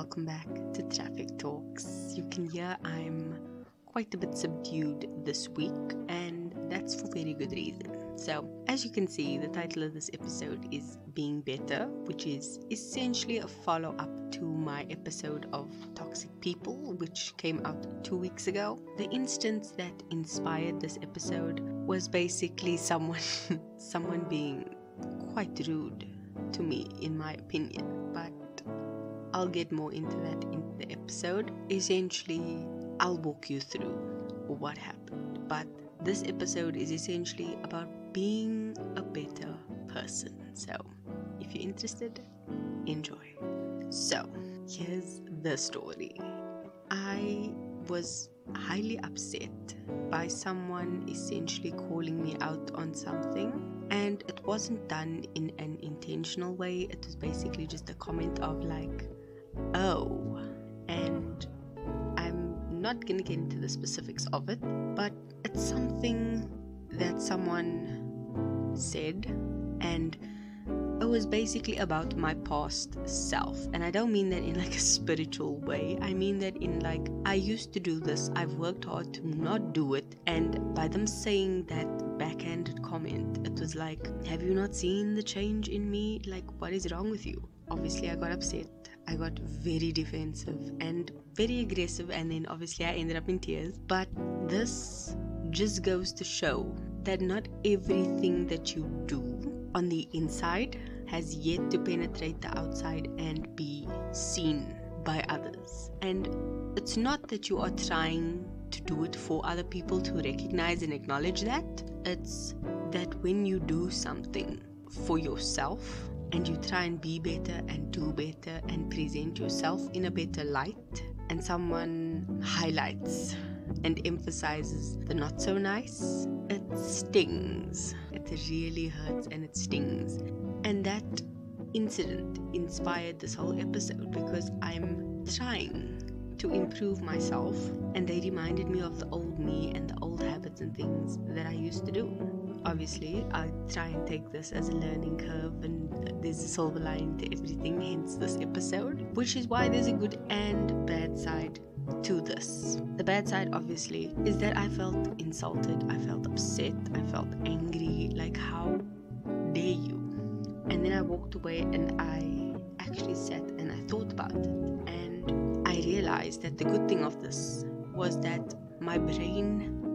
welcome back to Traffic Talks. You can hear I'm quite a bit subdued this week, and that's for very good reason. So, as you can see, the title of this episode is Being Better, which is essentially a follow up to my episode of Toxic People, which came out two weeks ago. The instance that inspired this episode was basically someone someone being quite rude to me in my opinion, but I'll get more into that in the episode. Essentially, I'll walk you through what happened. But this episode is essentially about being a better person. So, if you're interested, enjoy. So, here's the story. I was highly upset by someone essentially calling me out on something, and it wasn't done in an intentional way. It was basically just a comment of, like, oh, and I'm not gonna get into the specifics of it, but it's something that someone said, and it was basically about my past self. And I don't mean that in like a spiritual way, I mean that in like, I used to do this, I've worked hard to not do it, and by them saying that backhanded comment, it was like, Have you not seen the change in me? Like, what is wrong with you? Obviously, I got upset. I got very defensive and very aggressive, and then obviously I ended up in tears. But this just goes to show that not everything that you do on the inside has yet to penetrate the outside and be seen by others. And it's not that you are trying to do it for other people to recognize and acknowledge that, it's that when you do something for yourself and you try and be better and do better and present yourself in a better light, and someone highlights and emphasizes the not so nice, it stings. It really hurts and it stings. And that incident inspired this whole episode because I'm trying to improve myself, and they reminded me of the old me and the old habits and things that I used to do. Obviously, I try and take this as a learning curve, and there's a silver line to everything, hence this episode, which is why there's a good and bad side to this. The bad side, obviously, is that I felt insulted, I felt upset, I felt angry. Like, how dare you? And then I walked away and I actually sat and I thought about it. And I realized that the good thing of this was that my brain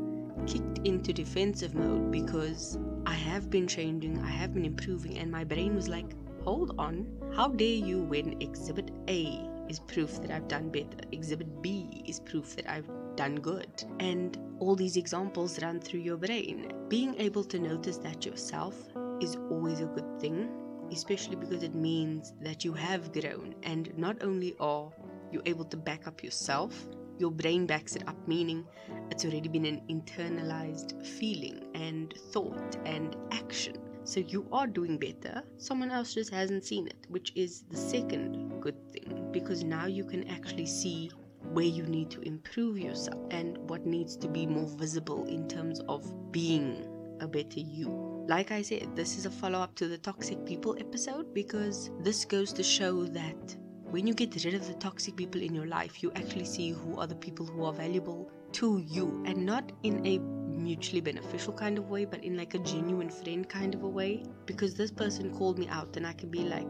kicked into defensive mode because I have been changing, I have been improving, and my brain was like, hold on, how dare you when exhibit A is proof that I've done better. Exhibit B is proof that I've done good. And all these examples run through your brain. Being able to notice that yourself is always a good thing, especially because it means that you have grown. And not only are you able to back up yourself, your brain backs it up, meaning it's already been an internalized feeling and thought and action. So you are doing better. Someone else just hasn't seen it, which is the second good thing because now you can actually see where you need to improve yourself and what needs to be more visible in terms of being a better you. Like I said, this is a follow up to the toxic people episode because this goes to show that when you get rid of the toxic people in your life, you actually see who are the people who are valuable to you and not in a mutually beneficial kind of way, but in like a genuine friend kind of a way. Because this person called me out, and I can be like,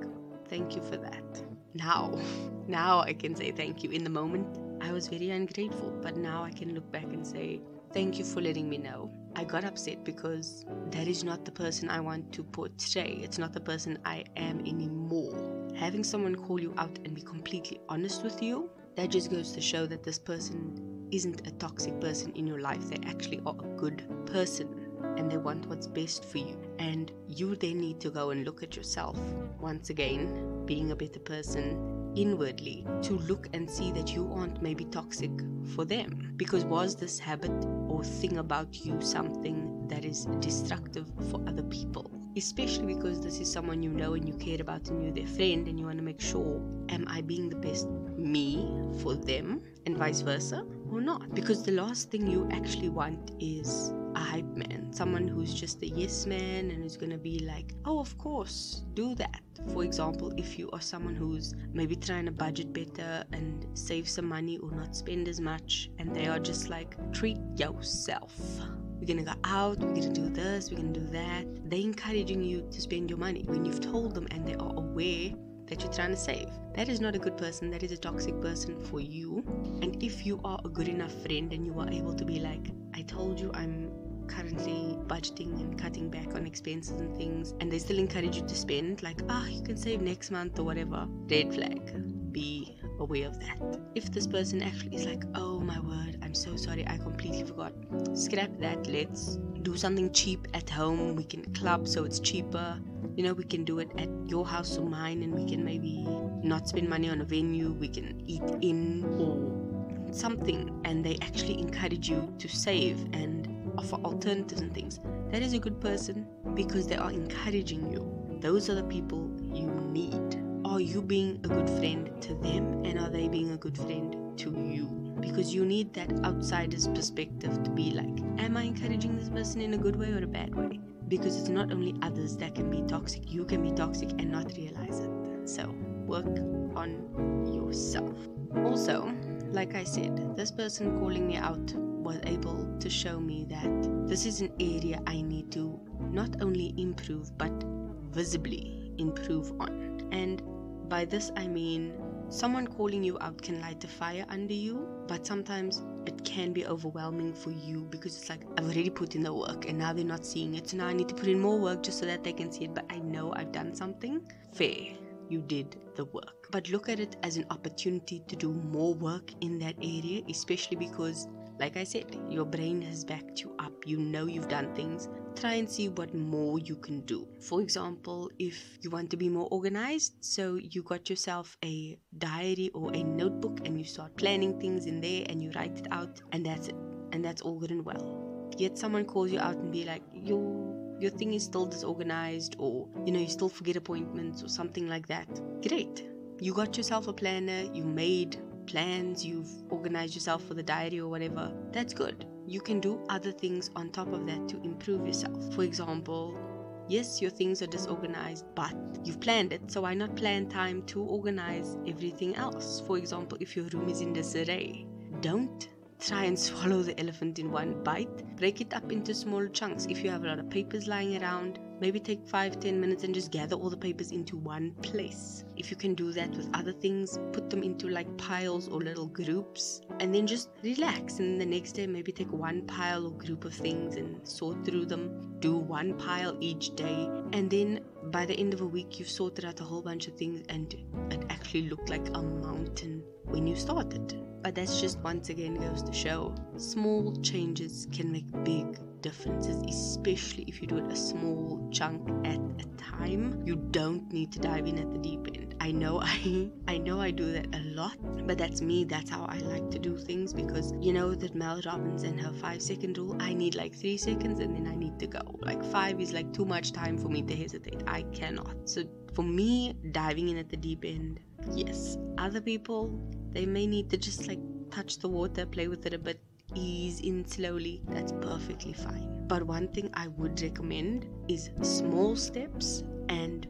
thank you for that. Now, now I can say thank you. In the moment, I was very ungrateful, but now I can look back and say, thank you for letting me know. I got upset because that is not the person I want to portray. It's not the person I am anymore. Having someone call you out and be completely honest with you, that just goes to show that this person isn't a toxic person in your life. They actually are a good person and they want what's best for you. And you then need to go and look at yourself once again, being a better person inwardly, to look and see that you aren't maybe toxic for them. Because was this habit or thing about you something that is destructive for other people? Especially because this is someone you know and you care about and you're their friend and you want to make sure, am I being the best me for them and vice versa? or not. Because the last thing you actually want is a hype man, someone who's just a yes man and is gonna be like, oh, of course, do that. For example, if you are someone who's maybe trying to budget better and save some money or not spend as much, and they are just like, treat yourself. We're gonna go out, we're gonna do this, we're gonna do that. They're encouraging you to spend your money when you've told them and they are aware that you're trying to save. That is not a good person, that is a toxic person for you. And if you are a good enough friend and you are able to be like, I told you I'm currently budgeting and cutting back on expenses and things, and they still encourage you to spend, like, ah, oh, you can save next month or whatever, red flag. Be aware of that. If this person actually is like, oh my word, I'm so sorry, I completely forgot, scrap that. Let's do something cheap at home. We can club so it's cheaper. You know, we can do it at your house or mine, and we can maybe not spend money on a venue. We can eat in or something, and they actually encourage you to save and offer alternatives and things. That is a good person because they are encouraging you. Those are the people you need. Are you being a good friend to them and are they being a good friend to you? Because you need that outsider's perspective to be like, am I encouraging this person in a good way or a bad way? Because it's not only others that can be toxic, you can be toxic and not realize it. So, work on yourself. Also, like I said, this person calling me out was able to show me that this is an area I need to not only improve but visibly improve on. And by this I mean someone calling you out can light a fire under you, but sometimes it can be overwhelming for you because it's like I've already put in the work and now they're not seeing it. So now I need to put in more work just so that they can see it, but I know I've done something. Fair you did the work. But look at it as an opportunity to do more work in that area, especially because like I said, your brain has backed you up. You know you've done things. Try and see what more you can do. For example, if you want to be more organized, so you got yourself a diary or a notebook and you start planning things in there and you write it out, and that's it. And that's all good and well. Yet someone calls you out and be like, your your thing is still disorganized or you know you still forget appointments or something like that. Great. You got yourself a planner, you made plans, you've organized yourself for the diary or whatever, that's good. You can do other things on top of that to improve yourself. For example, yes, your things are disorganized, but you've planned it, so why not plan time to organize everything else? For example, if your room is in disarray, don't try and swallow the elephant in one bite. Break it up into small chunks. If you have a lot of papers lying around, maybe take 5 10 minutes and just gather all the papers into one place. If you can do that with other things, put them into like piles or little groups and then just relax. And the next day, maybe take one pile or group of things and sort through them. Do one pile each day, and then by the end of a week, you've sorted out a whole bunch of things and it actually looked like a mountain when you started. But that's just once again goes to show small changes can make big differences, especially if you do it a small chunk at a time. You don't need to dive in at the deep end. I know I I know I do that a lot, but that's me. That's how I like to do things because you know that Mel Robbins and her five second rule. I need like three seconds and then I need to go. Like five is like too much time for me to hesitate. I cannot. So for me, diving in at the deep end, yes. Other people, they may need to just like touch the water, play with it a bit, ease in slowly, that's perfectly fine. But one thing I would recommend is small steps and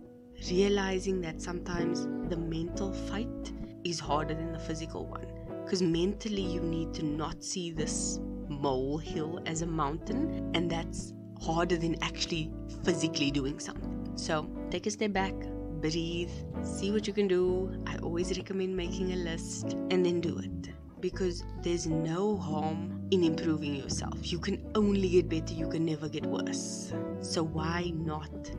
realizing that sometimes the mental fight is harder than the physical one. Because mentally, you need to not see this molehill as a mountain, and that's harder than actually physically doing something. So take a step back, breathe, see what you can do. I always recommend making a list and then do it because there's no harm in improving yourself. You can only get better, you can never get worse. So, why not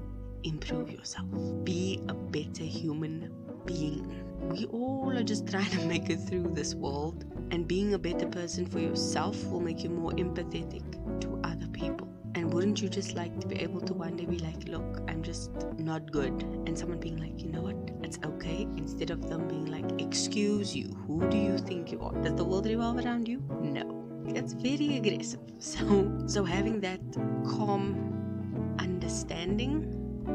improve yourself? Be a better human being. We all are just trying to make it through this world, and being a better person for yourself will make you more empathetic. And wouldn't you just like to be able to one day be like, look, I'm just not good? And someone being like, you know what, it's okay. Instead of them being like, excuse you, who do you think you are? Does the world revolve around you? No. That's very aggressive. So, so having that calm understanding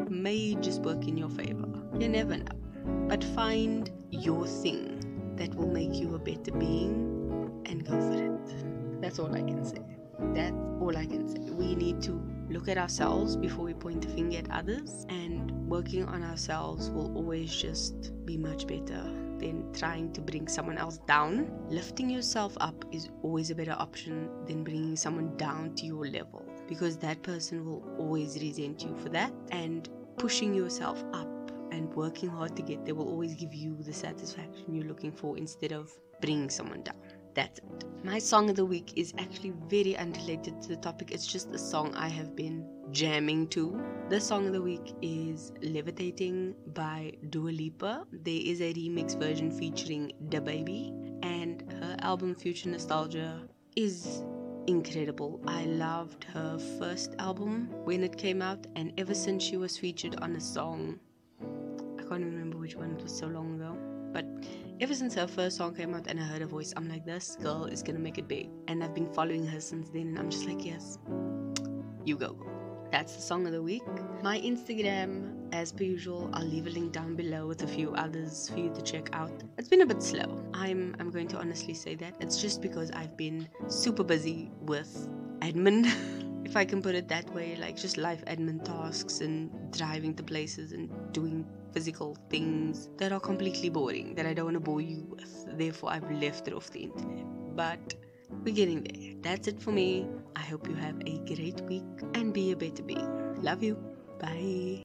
may just work in your favor. You never know. But find your thing that will make you a better being and go for it. That's all I can say. That's all I can say. We need to look at ourselves before we point the finger at others, and working on ourselves will always just be much better than trying to bring someone else down. Lifting yourself up is always a better option than bringing someone down to your level because that person will always resent you for that. And pushing yourself up and working hard to get there will always give you the satisfaction you're looking for instead of bringing someone down. That's it. My song of the week is actually very unrelated to the topic. It's just a song I have been jamming to. The song of the week is Levitating by Dua Lipa. There is a remix version featuring DaBaby, and her album Future Nostalgia is incredible. I loved her first album when it came out, and ever since she was featured on a song, I can't remember which one, it was so long ago. But ever since her first song came out and I heard her voice, I'm like, this girl is gonna make it big. And I've been following her since then, and I'm just like, yes, you go. That's the song of the week. My Instagram, as per usual, I'll leave a link down below with a few others for you to check out. It's been a bit slow. I'm I'm going to honestly say that. It's just because I've been super busy with admin. if I can put it that way, like just life admin tasks and driving to places and doing physical things that are completely boring that I don't want to bore you with. Therefore, I've left it off the internet. But we're getting there. That's it for me. I hope you have a great week and be a better being. Love you. Bye.